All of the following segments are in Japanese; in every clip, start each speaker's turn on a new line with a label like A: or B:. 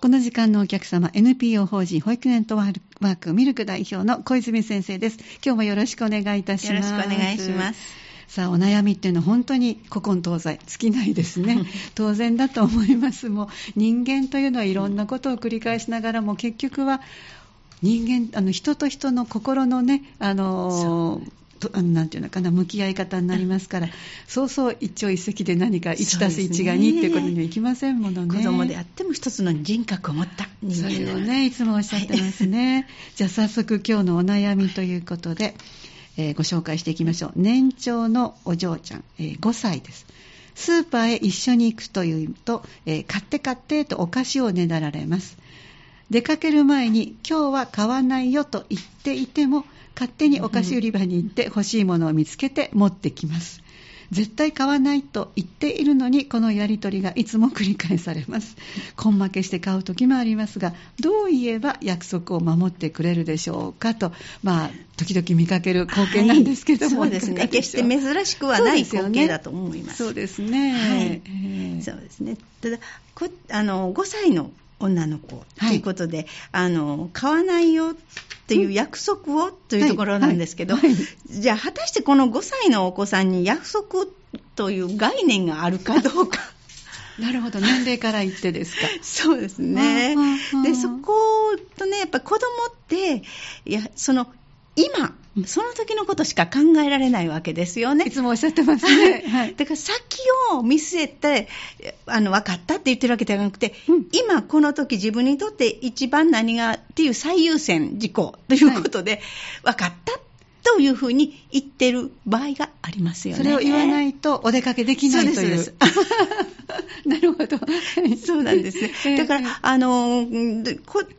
A: この時間のお客様、NPO 法人保育園とワークミルク代表の小泉先生です。今日もよろしくお願いいたします。
B: よろしくお願いします。
A: さあ、お悩みっていうのは本当に古今東西尽きないですね。当然だと思います。もう人間というのはいろんなことを繰り返しながらも結局は人間、あの人と人の心のね、あのなんていうのかな、向き合い方になりますから、そうそう一朝一夕で何か1たす1が2っていうことにはいきませんものね。
B: 子供であっても一つの人格を持った人間
A: それをね、いつもおっしゃってますね。はい、じゃあ早速今日のお悩みということで、えー、ご紹介していきましょう。年長のお嬢ちゃん、えー、5歳です。スーパーへ一緒に行くというと、えー、買って買ってとお菓子をねだられます。出かける前に今日は買わないよと言っていても勝手にお菓子売り場に行って欲しいものを見つけて持ってきます。絶対買わないと言っているのにこのやり取りがいつも繰り返されます。根負けして買う時もありますがどう言えば約束を守ってくれるでしょうかとまあ時々見かける光景なんですけども、
B: はい、そうですね。決して珍しくはない光景だと思います。
A: そうですね、
B: はい、そうですね。ただこあの5歳の女の子ということで、はい、あの買わないよっていう約束をというところなんですけど、はいはい、じゃあ果たしてこの5歳のお子さんに約束という概念があるかどうか。
A: なるほど、年齢から言ってですか。
B: そうですね。で、そことね、やっぱ子供って、いや、その、今、その時のことしか考えられないわけですよね。
A: いつもおっしゃってますね。
B: はい、だから先を見据えて、あの、分かったって言ってるわけではなくて、うん、今この時自分にとって一番何がっていう最優先事項ということで、はい、分かったというふうに言ってる場合がありますよね。
A: それを言わないとお出かけできないという。そうです。なるほど。
B: そうなんですね。だから、あの、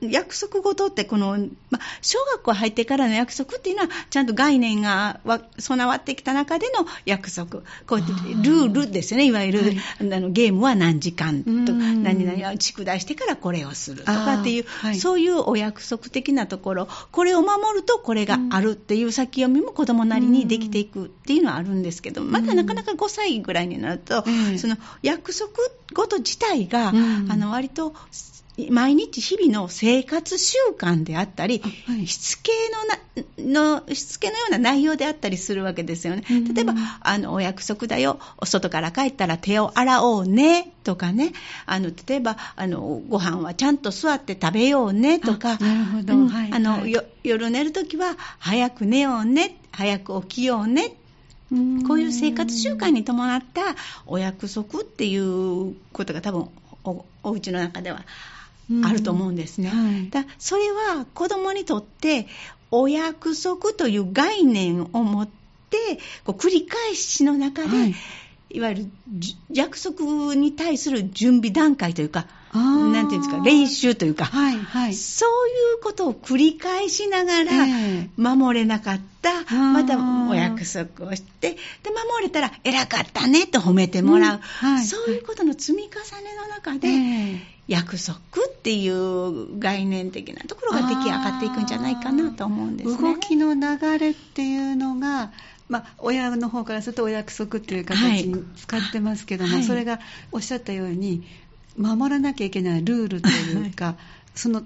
B: 約束事って、この、ま、小学校入ってからの約束っていうのは、ちゃんと概念が備わってきた中での約束。こうやってルールですよね。いわゆる、はい、あのゲームは何時間とか、何々宿題してからこれをするとかっていう、はい、そういうお約束的なところ、これを守るとこれがあるっていう先読みも子供なりにできていくっていうのはあるんですけど、まだなかなか5歳ぐらいになると、その約束事自体が、あの割と毎日日々の生活習慣であったり、はい、しつけのなのしつけのような内容であったりするわけですよね。例えば、あの、お約束だよ、お外から帰ったら手を洗おうね、とかね、あの、例えば、あの、ご飯はちゃんと座って食べようね、とか、夜寝るときは早く寝ようね、早く起きようね、こういう生活習慣に伴ったお約束っていうことが多分おお家の中ではあると思うんですね。はい、だそれは子供にとってお約束という概念を持ってこう繰り返しの中で、はい、いわゆる約束に対する準備段階というか、なんていうんですか、練習というか、はいはい、そういうことを繰り返しながら、守れなかった、またお約束をして、で、守れたら偉かったねと褒めてもらう、うんはい、そういうことの積み重ねの中で、約束っていう概念的なところが出来上がっていくんじゃないかなと思うんですね。
A: 動きの流れっていうのが、まあ、親の方からするとお約束っていう形に使ってますけども、はい、それがおっしゃったように守らなきゃいけないルールというか、はい、その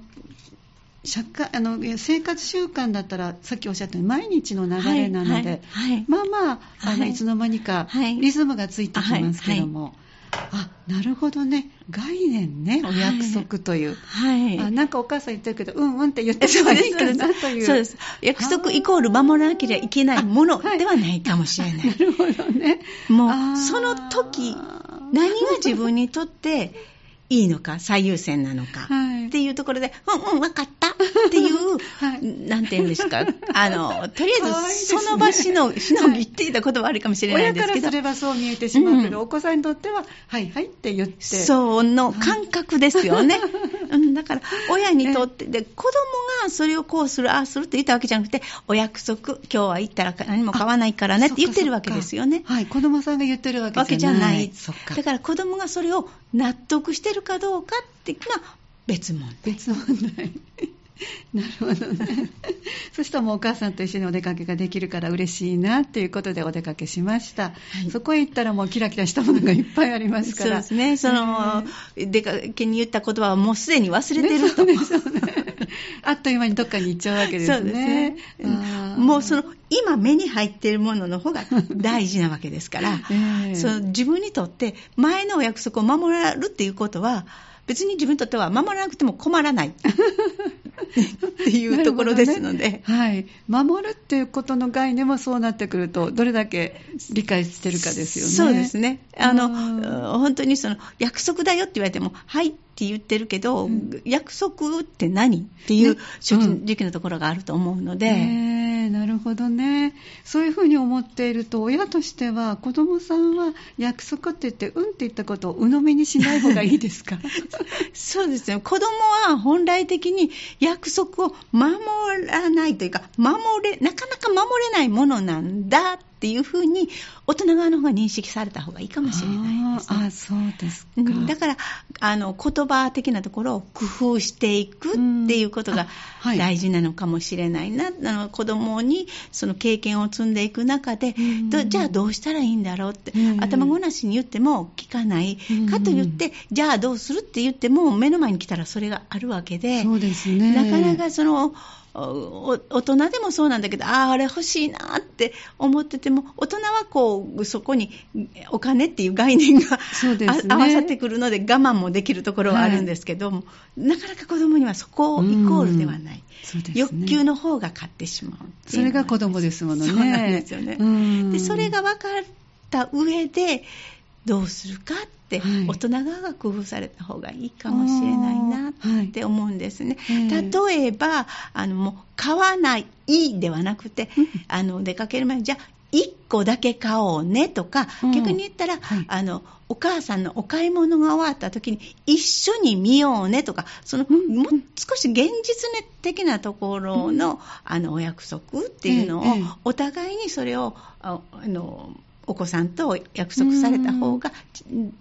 A: 社会あの生活習慣だったらさっきおっしゃったように毎日の流れなので、はい。はい、まあまああの、い、つの間にかリズムがついてきますけども。あなるほどね。概念ね。お約束という、はい、あなんかお母さん言ってるけどうんうんって言ってもいいかなという。
B: そうです。約束イコール守らなければいけないものではないかもしれない、
A: なるほどね。
B: もうその時何が自分にとっていいのか、最優先なのか、はい、っていうところで、うんうん、分かったっていう、はい、なんて言うんですか、あの、とりあえず、その場しの、しのぎって言ったことはあるかもしれないんですけど。親
A: からすればそう見えてしまうけど、うん、お子さんにとっては、はいはいって言って。
B: その感覚ですよね。うん、だから、親にとって、で、子供がそれをこうする、ああするって言ったわけじゃなくて、お約束、今日は行ったら何も買わないからねって言ってるわけですよね。
A: はい、子供さんが言ってるわけじゃない。わけじゃ
B: ない。だから子供がそれを納得してるかどうかっていうのは別問題。
A: 別問題。なるほどね。そしたらもうお母さんと一緒にお出かけができるから嬉しいなっていうことでお出かけしました。はい、そこへ行ったらもうキラキラしたものがいっぱいありますから。
B: そうですね。その、出かけに言った言葉はもうすでに忘れてると。ね、そうね。
A: あっという間にどっかに行っちゃうわけですね。そうですね。
B: もうその、今目に入っているものの方が大事なわけですから、えー、その自分にとって前のお約束を守るっていうことは、別に自分にとっては守らなくても困らない。っていうところですので、ね、
A: はい、守るっていうことの概念もそうなってくるとどれだけ理解してるかですよね。
B: そうですね。あの本当にその約束だよって言われてもはいって言ってるけど、うん、約束って何？っていう正直なところがあると思うので。
A: ねなるほどね。そういうふうに思っていると、親としては、子どもさんは約束って言って、うんって言ったことを鵜呑みにしない方がいいですか？
B: そうですね。子供は本来的に約束を守らないというか、守れ、なかなか守れないものなんだっていうふうに大人側の方が認識された方がいいかもしれないです、ね、
A: あそうですか、
B: だからあの言葉的なところを工夫していくっていうことが大事なのかもしれないな、はい、あの子供にその経験を積んでいく中で、じゃあどうしたらいいんだろうって、頭ごなしに言っても聞かない、かといってじゃあどうするって言っても目の前に来たらそれがあるわけで
A: そうですね。
B: なかなかその大人でもそうなんだけど、ああ、あれ欲しいなって思ってても、大人はこう、そこにお金っていう概念が、ね、合わさってくるので、我慢もできるところはあるんですけども、はい、なかなか子供にはそこイコールではない。ね、欲求の方が勝ってしまう
A: それが子供ですものね。
B: そうなんですよね。でそれが分かった上で、どうするかって、大人側が工夫された方がいいかもしれないなって思うんですね。例えば、あのもう買わないではなくて、あの出かける前に、じゃあ1個だけ買おうねとか、逆に言ったら、はい、あのお母さんのお買い物が終わった時に一緒に見ようねとか、その、うん、もう少し現実的なところのうん、あのお約束っていうのを、お互いにそれをあのお子さんと約束された方が、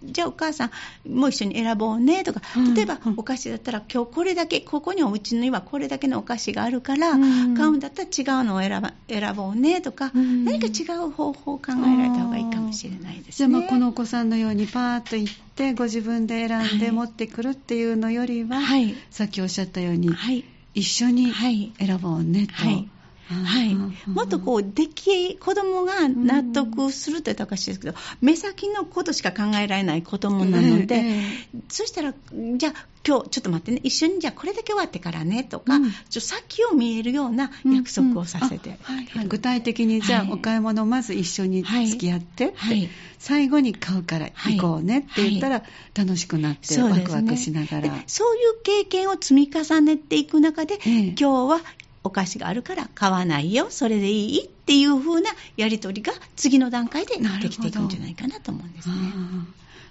B: じゃあお母さんも一緒に選ぼうねとか、例えばお菓子だったら今日これだけ、ここにお家にはこれだけのお菓子があるから、買うんだったら違うのを選ば選ぼうねとか、何か違う方法を考えられた方がいいかもしれないですね。
A: じゃあまあこのお子さんのようにパーッと行ってご自分で選んで持ってくるっていうのよりは、はい、さっきおっしゃったように、はい、一緒に選ぼうねと。はい。
B: はい、もっとこうでき子供が納得するというとおかしいですけど、目先のことしか考えられない子供なので、えそしたらじゃあ今日ちょっと待ってね。一緒にじゃあこれだけ終わってからねとか、うん、ちょ先を見えるような約束をさせて、
A: はいはい、具体的にじゃあ、お買い物まず一緒に付き合ってはい、最後に買うから行こうねって言ったら、楽しくなってワクワクしながら。
B: そういう経験を積み重ねていく中で、え。今日はお菓子があるから買わないよ、それでいいっていう風なやり取りが次の段階でできていくんじゃないかなと思うんですね。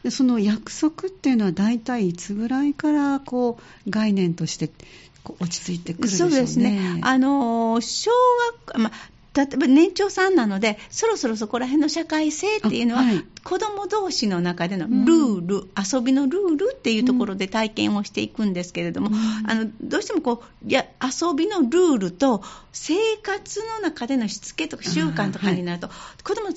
A: でその約束っていうのは大体いつぐらいからこう概念として落ち着いてくるでしょうね。そうですね。
B: あの小学、まあ、例えば年長さんなので、そろそろそこら辺の社会性っていうのは、はい、子供同士の中でのルール、うん、遊びのルールっていうところで体験をしていくんですけれども、うん、あのどうしてもこういや遊びのルールと生活の中でのしつけとか習慣とかになると、はい、子供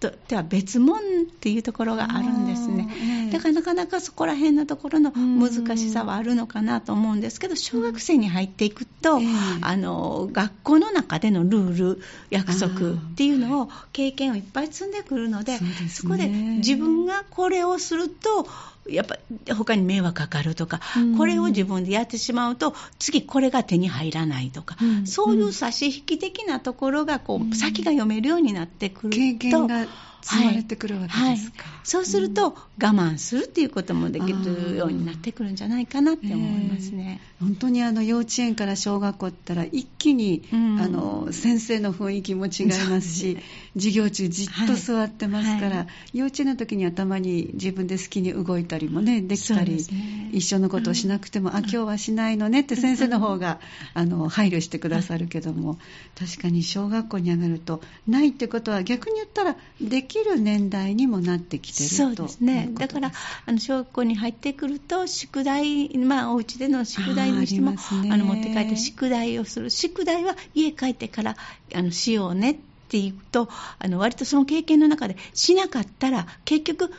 B: とでは別物っていうところがあるんですね。だからなかなかそこら辺のところの難しさはあるのかなと思うんですけど、小学生に入っていくと、あの学校の中でのルール、約束っていうのを経験をいっぱい積んでくるので、そこで自分がこれをすると、やっぱ他に迷惑かかるとか、これを自分でやってしまうと次これが手に入らないとか、そういう差し引き的なところがこう、先が読めるようになってくると。経験が
A: 積まれてくるわけですか、はい。はい、
B: そうすると、我慢するっていうこともできるようになってくるんじゃないかなって思いますね。
A: 本当にあの幼稚園から小学校ったら一気に、うん、あの先生の雰囲気も違いますし、授業中じっと座ってますから、はい、幼稚園の時にはたまに自分で好きに動いたりもねできたり、ね、一緒のことをしなくても、うん、あ今日はしないのねって先生の方が、あの配慮してくださるけども、確かに小学校に上がるとないってことは逆に言ったらでききる年代にもなってきてる
B: そうですね。だからあの小学校に入ってくると宿題まあお家での宿題にしてもあ、ね、の持って帰って宿題をする。宿題は家帰ってからあのしようねっていうとあの割とその経験の中でしなかったら結局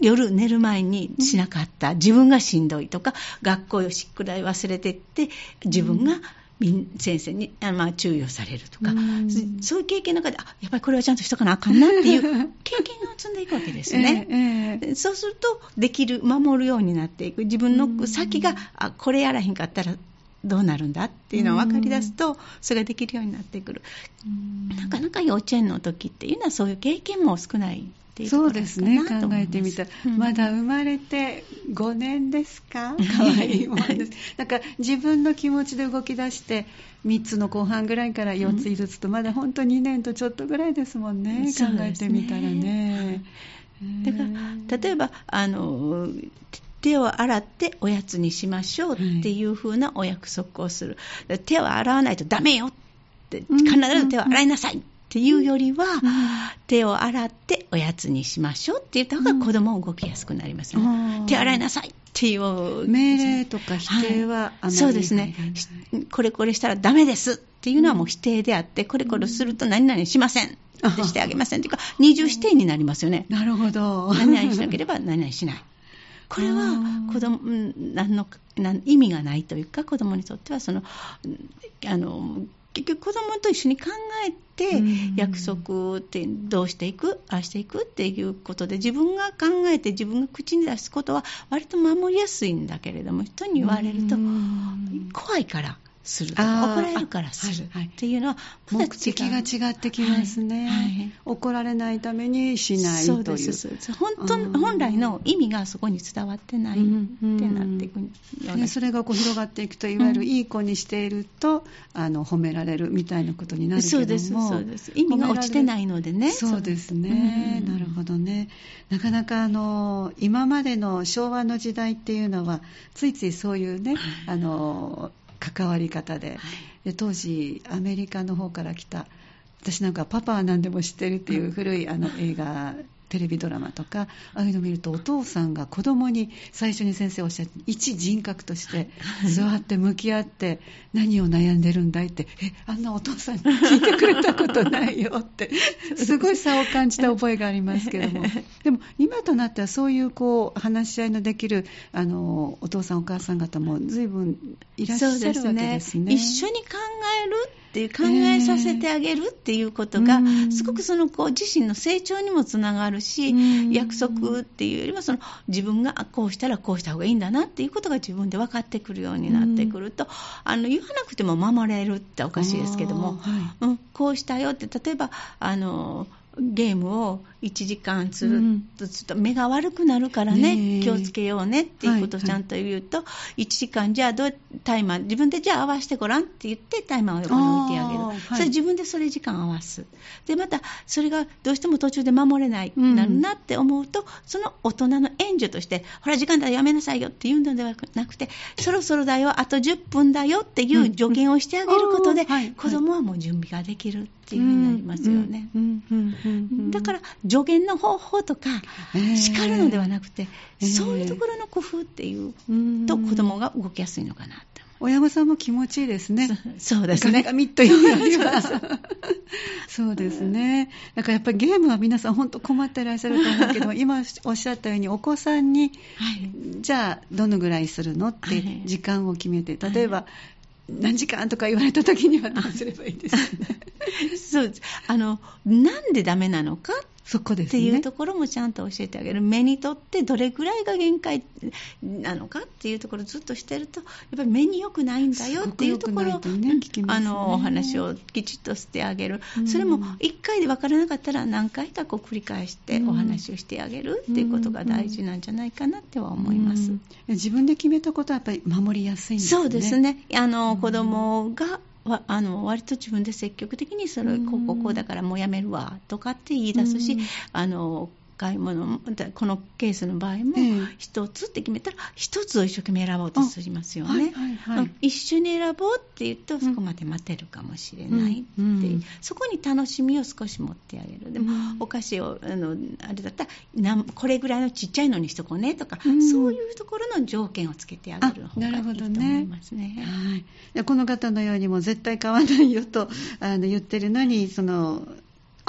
B: 夜寝る前にしなかった、自分がしんどいとか学校を宿題忘れてって自分が、先生にまあ注意をされるとか、そういう経験の中で、あやっぱりこれはちゃんとしとかなあかんなっていう 経験を積んでいくわけですね。えーえー、そうすると、できる、守るようになっていく、自分の先が、あこれやらへんかったらどうなるんだっていうのを分かり出すと、それができるようになってくる。なかなか幼稚園の時っていうのは、そういう経験も少ない
A: そうですね。考えてみた。ら、うん、まだ生まれて5年ですか？可愛い。もんですなんか自分の気持ちで動き出して3つの後半ぐらいから4つ5つと、まだ本当2年とちょっとぐらいですもんね、考えてみたらね。
B: だから例えばあの手を洗っておやつにしましょうっていう風なお約束をする、はい、手を洗わないとダメよって必ず手を洗いなさいっていうよりは、うん、手を洗っておやつにしましょうって言った方が子供動きやすくなりますね、うん、手洗いなさいっていう
A: 命令とか否定は、
B: はい、そうですね。これこれしたらダメですっていうのはもう否定であって、これこれすると何々しません。ってしてあげませんっていうか二重否定になりますよね。
A: なるほど。
B: 何々しなければ何々しないこれは子供何の意味がないというか子供にとってはそのあの結局子供と一緒に考えて約束ってどうしていくああしていくっていうことで自分が考えて自分が口に出すことは割と守りやすいんだけれども人に言われると怖いからすると。か怒られるからする。っていうのは
A: 目的が違ってきますね、はい。はい、怒られないためにしないという。そうです。
B: 本当本来の意味がそこに伝わってないってなっていくよ
A: うな、それがこう広がっていくといわゆるいい子にしていると、うん、あの褒められるみたいなことになるけども。そうですそうです。
B: 意味が落ちてないのでね。
A: そうですね、うん、なるほどね。なかなかあの今までの昭和の時代っていうのはついついそういうね、あの関わり方で。はい、で当時アメリカの方から来た私なんかパパは何でも知ってるっていう古いあの映画テレビドラマとかああいうのを見るとお父さんが子供に最初に先生おっしゃって一人格として座って向き合って何を悩んでるんだいってえあんなお父さんに聞いてくれたことないよって すごい差を感じた覚えがありますけども。でも今となってはそういうこう話し合いのできるあのお父さんお母さん方も随分いらっしゃるわけですね。すね
B: 一緒に考えるっていう考えさせてあげるっていうことが、すごくその子自身の成長にもつながるし、約束っていうよりもその自分がこうしたらこうした方がいいんだなっていうことが自分で分かってくるようになってくると、あの言わなくても守れるっておかしいですけども、はい、うん、こうしたよって例えばあのゲームを1時間するとすると目が悪くなるからね、ね気をつけようねっていうことをちゃんと言うと、はい。はい、1時間じゃあどうタイマー自分でじゃあ合わせてごらんって言ってタイマーを横に置いてあげる、はい、それ自分でそれ時間合わす。でまたそれがどうしても途中で守れない、なるなって思うとその大人の援助としてほら時間だやめなさいよっていうのではなくてそろそろだよあと10分だよっていう助言をしてあげることで、うん。うん、子供はもう準備ができるっていうふうになりますよね。だから助言の方法とか叱るのではなくて、えー、そういうところの工夫っていうと子供が動きやすいのかなって。
A: 親御さんも気持ちいいですね。
B: そうですね。
A: ガミというよりは。そうですね。だから やっぱりゲームは皆さん本当困ってらっしゃると思うけど、今おっしゃったようにお子さんに、はい、じゃあどのぐらいするのって時間を決めて、例えば、何時間とか言われた時にはどうすればいいですかね。
B: そうあのなんでダメなのか
A: そこです、
B: ね、っていうところもちゃんと教えてあげる。目にとってどれぐらいが限界なのかっていうところをずっとしてるとやっぱり目に良くないんだよっていうところを、ねね、あのお話をきちっとしてあげる、うん、それも1回で分からなかったら何回かこう繰り返してお話をしてあげるっていうことが大事なんじゃないかなっては思います、うん、
A: 自分で決めたことはやっぱり守りやすいんですね。
B: そうですね。あの子供がわあの割と自分で積極的にそれこうこうこうだからもうやめるわとかって言い出すし、あの買い物このケースの場合も1つって決めたら1つを一生懸命選ぼうとしますよね、はいはいはい、一緒に選ぼうって言うとそこまで待てるかもしれないっていう、うんうん、そこに楽しみを少し持ってあげる。でも、うん、お菓子をあのあれだったらこれぐらいのちっちゃいのにしとこうねとか、そういうところの条件をつけてあげる方がいいと思いますね。
A: はい、この方のようにも絶対買わないよとあの言ってるのにその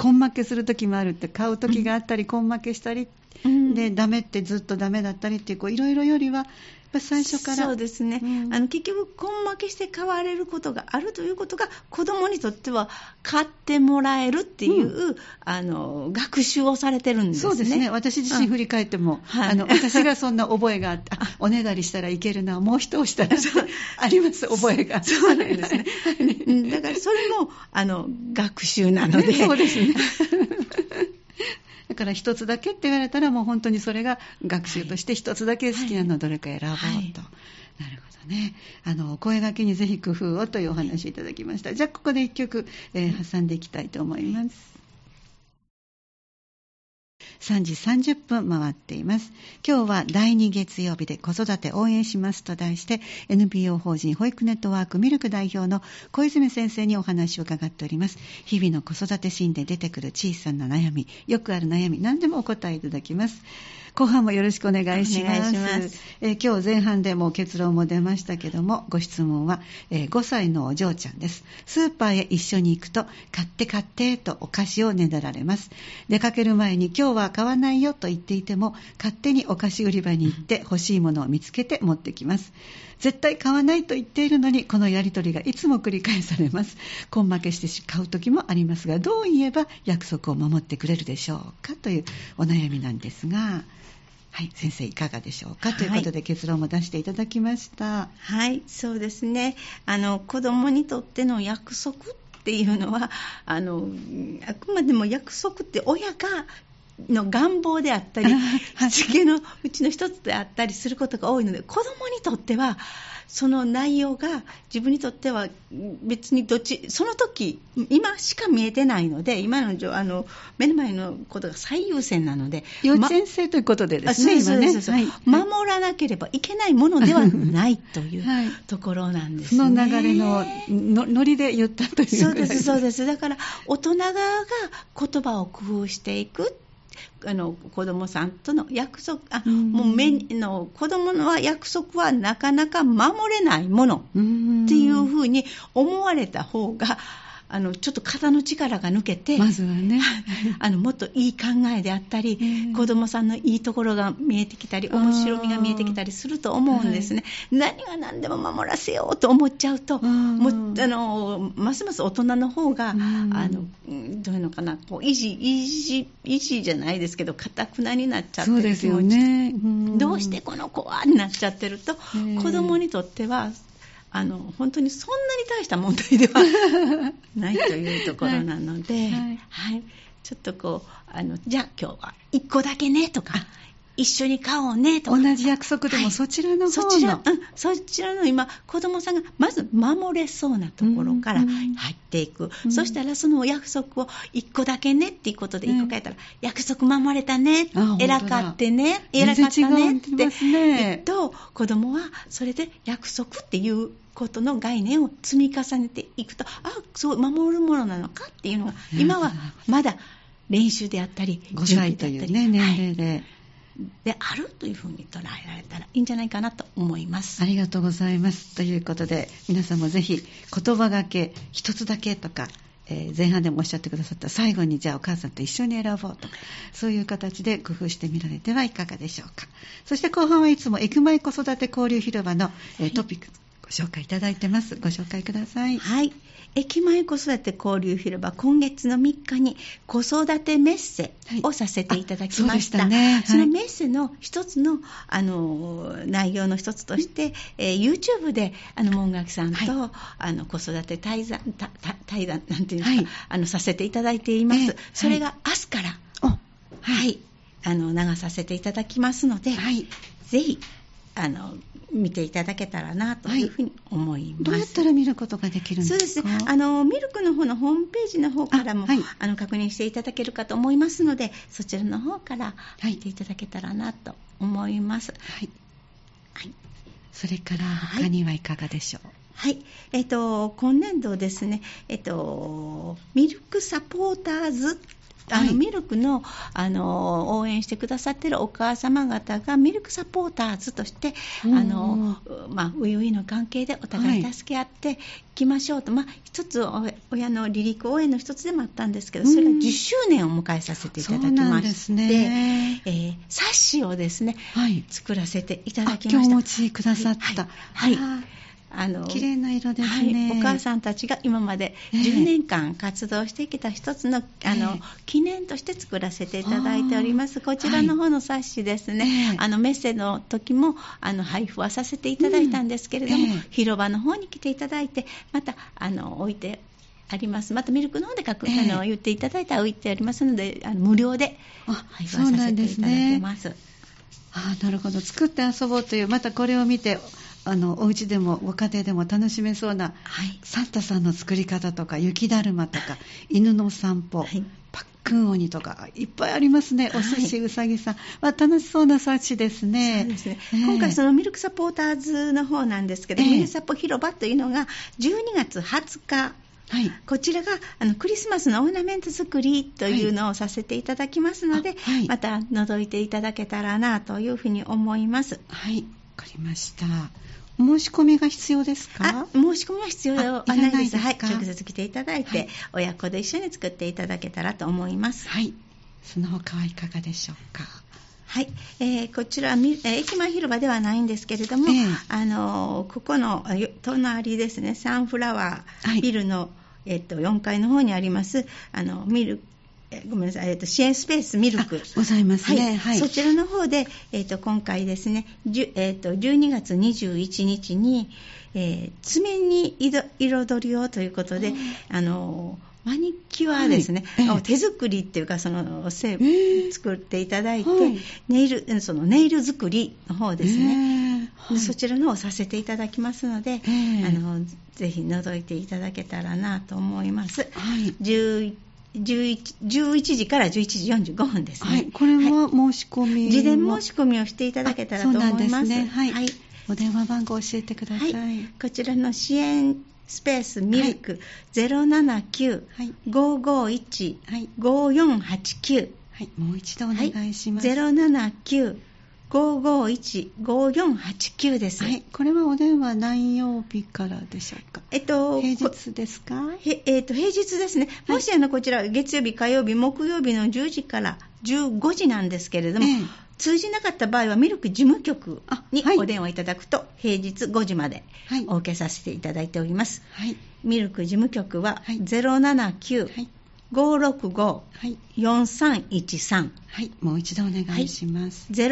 A: 根負けする時もあるって買う時があったり、根負けしたり、うん、でダメってずっとダメだったりっていういろいろよりはぱ最初から。
B: そうですね、うん、あの結局根負けして買われることがあるということが子どもにとっては買ってもらえるっていう、うん、あの学習をされてるんですね。
A: そうですね。私自身振り返っても、はい、あの 私がそんな覚えがあって おねだりしたらいけるなもう一押したらあります覚えが。
B: そうなんですね。だからそれもあの学習なので。
A: そうですね。だから一つだけって言われたらもう本当にそれが学習として一つだけ好きなのどれか選ぼうと。はいはいなるほどね。あの、声掛けにぜひ工夫をというお話いただきました。じゃあ、ここで一曲、えー、挟んでいきたいと思います。3時30分回っています。今日は第2月曜日で子育て応援しますと題して NPO 法人保育ネットワークミルク代表の小泉先生にお話を伺っております。日々の子育てシーンで出てくる小さな悩み、よくある悩み、何でもお答えいただきます。後半もよろしくお願いします。ますえー、今日前半でも結論も出ましたけども、ご質問は、えー、5歳のお嬢ちゃんです。スーパーへ一緒に行くと、買って買ってとお菓子をねだられます。出かける前に今日は買わないよと言っていても、勝手にお菓子売り場に行って欲しいものを見つけて持ってきます。絶対買わないと言っているのに、このやりとりがいつも繰り返されます。根負けして買う時もありますが、どう言えば約束を守ってくれるでしょうかというお悩みなんですが、はい、先生いかがでしょうか、はい、ということで結論も出していただきました。
B: はいそうですね。あの子供にとっての約束っていうのはあのあくまでも約束って親がの願望であったり、しつけのうちの一つであったりすることが多いので、子供にとっては、その内容が自分にとっては別にどっち、その時今しか見えてないので、今のあの目の前のことが最優先なので、
A: 幼稚園生ということでですね、
B: そうそうそう、はい、守らなければいけないものではないというところなんですね。
A: その流れののノリで言ったという
B: そうです、そうです。だから大人側が言葉を工夫していくあの子供さんとの約束あ、うん、もうめの子供の約束はなかなか守れないものっていうふうに思われた方があのちょっと肩の力が抜けて、
A: まずはね、
B: あのもっといい考えであったり、えー、子どもさんのいいところが見えてきたり、面白みが見えてきたりすると思うんですね、はい、何が何でも守らせようと思っちゃうと、もあのますます大人の方が、あのどういうのかな、こう維持、維持、維持じゃないですけど、かたくなになっちゃってる
A: 気持ち、ね、
B: どうしてこの子は？になっちゃってると、子どもにとっては、あの本当にそんなに大した問題では ないというところなので、はい、はいはい、ちょっとこうあのじゃあ今日は1個だけねとか。一緒に買おうねと
A: か。同じ約束でもそちらの方の、はい、そちら、うん、
B: そちらの今子供さんがまず守れそうなところから入っていく、うん、そしたらその約束を1個だけねっていうことで1個書いたら、うん、約束守れたね偉かってね偉かったねって。言うと子供はそれで約束っていうことの概念を積み重ねていくとあそう守るものなのかっていうのが今はまだ練習であったり
A: 5歳という、ね、年齢で、はい
B: であるというふうに捉えられたらいいんじゃないかなと思います。
A: ありがとうございます。ということで皆さんもぜひ言葉がけ一つだけとかえー、前半でもおっしゃってくださった最後にじゃあお母さんと一緒に選ぼうとそういう形で工夫してみられてはいかがでしょうか。そして後半はいつもエクマイ子育て交流広場の、えー、トピック。ご紹介いただいてます。ご紹介ください。
B: はい。駅前子育て交流広場今月の3日に子育てメッセをさせていただきました、はい、そね。はい、そのメッセの一つのあの内容の一つとして、えー、YouTube であの門垣さんと、はい、あの子育て対談対談なんていうんですか、あのさせていただいています、えー、それが明日から、はい。あの流させていただきますので、ぜひあの見ていただけたらなというふうに思います。
A: どうやったら見ることができるんですか？
B: そうですね。あの、ミルクの方のホームページの方からも、あ,、はい、の確認していただけるかと思いますので、そちらの方から見ていただけたらなと思います。
A: はい。はい、それから他にはいかがでしょう、
B: はい、えっ、と、今年度ですね、えっ、と、ミルクサポーターズあの、はい、ミルクのあの応援してくださっているお母様方がミルクサポーターズとして、あのまあ、初々の関係でお互い助け合っていきましょうと、はい、まあ、一つ親の離陸応援の一つでもあったんですけど、それが10周年を迎えさせていただきまして、ね。えー、冊子をですね、はい、作らせていただきました。
A: 今日お持ちくださった。
B: はい、はいあの
A: 綺麗な色ですね、
B: はい、お母さんたちが今まで10年間活動してきた一つの,、あの記念として作らせていただいております、こちらの方の冊子ですね、はい、あのメッセの時もあの配布はさせていただいたんですけれども、うん。えー、広場の方に来ていただいて、またあの置いてあります。またミルクの方で書く、えー、あの言っていただいたら置いてありますので、あの無料で配布させていただいてます。
A: あなるほど。作って遊ぼうというまたこれを見てあのお家でもご家庭でも楽しめそうな、はい、サンタさんの作り方とか雪だるまとか犬の散歩、はい、パックン鬼とかいっぱいありますね、お寿司うさぎさん、まあ、楽しそうな冊子ですね。
B: ね、えー、今回そのミルクサポーターズの方なんですけど、えー、ミルクサポ広場というのが12月20日。はい、こちらがあのクリスマスのオーナメント作りというのをさせていただきますので、はい、また覗いていただけたらなというふうに思います。
A: はい、わかりました。申し込みが必要ですか？
B: 申し込みは必要はないです。はい、直接来ていただいて、はい、親子で一緒に作っていただけたらと思います。
A: はい。その他はいかがでしょうか？
B: はい、えー、こちら、えー、駅前広場ではないんですけれども、えー、あのここの隣ですね、サンフラワービルの、はい、えっと、4階の方にありますあのミルごめんなさい、えー、と支援スペースミルク。
A: ございますね、
B: はい。はい、そちらの方で、えー、と今回ですね、えー、と12月21日に、えー、爪に彩りをということで、あのマニキュアですね、はい、手作りっていうかその作っていただいて、はい、ネイルそのネイル作りの方ですね、はい、そちらの方をさせていただきますので、あのぜひ覗いていただけたらなと思います。はい、11 11, 時から11時45分ですね。はい、
A: これは申し込み、
B: 事前申し込みをしていただけたらと思います。ね、
A: はい、はい。お電話番号教えてください。はい、
B: こちらの支援スペースミルク、079-551-5489、
A: はい、もう一度お願いします。
B: はい、079 551-5489です。はい。
A: これはお電話何曜日からでしょうか？えっと、平日ですか？
B: えっと、平日ですね。もしあの、こちら、月曜日、火曜日、木曜日の10時から15時なんですけれども、ええ、通じなかった場合は、ミルク事務局にお電話いただくと、平日5時までお受けさせていただいております。はい。ミルク事務局は079、はい565-4313、
A: はい、もう一度お願いします。
B: はい、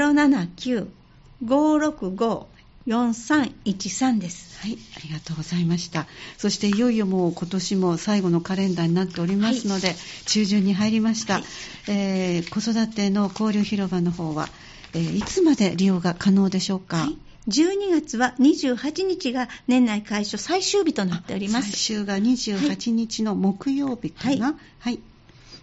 B: 079-565-4313です。
A: はい、ありがとうございました。そしていよいよもう今年も最後のカレンダーになっておりますので、はい、中旬に入りました、はい、えー、子育ての交流広場の方は、えー、いつまで利用が可能でしょうか、はい
B: 12月は28日が年内開所最終日となっております。
A: 最終が28日の木曜日かな。はい。はい、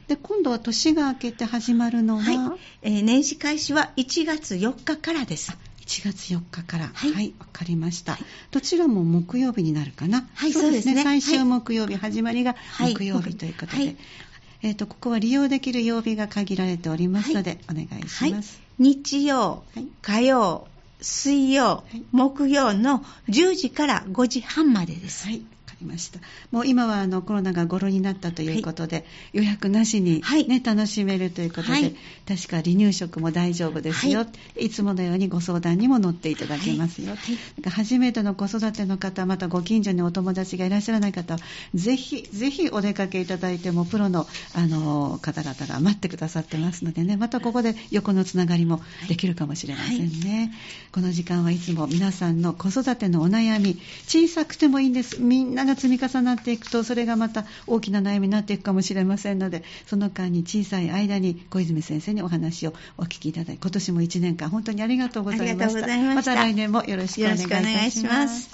A: で今度は年が明けて始まるのは、はい
B: えー、年始開始は1月4日からです。
A: 1月4日から。はい。わ、はい、かりました。どちらも木曜日になるかな？
B: はい、そうですね。
A: 最終木曜日、始まりが木曜日ということで。はい、えっ、ー、と、ここは利用できる曜日が限られておりますので、お願いします。
B: 日曜、火曜、水曜、はい、木曜の10時から5時半までです。
A: はいりました。もう今はあのコロナが5類になったということで、はい、予約なしにね、はい、楽しめるということで、はい、確か離乳食も大丈夫ですよ、い、つものようにご相談にも乗っていただけますよ、初めての子育ての方またご近所にお友達がいらっしゃらない方はぜひぜひお出かけいただいてもプロのあの方々が待ってくださってますのでね。またここで横のつながりもできるかもしれませんね、この時間はいつも皆さんの子育てのお悩み小さくてもいいんです。みんなが積み重なっていくとそれがまた大きな悩みになっていくかもしれませんのでその間に小さい間に小泉先生にお話をお聞きいただき今年も1年間本当にありがとうございました。
B: ました。
A: また来年もよろしくお願いいたします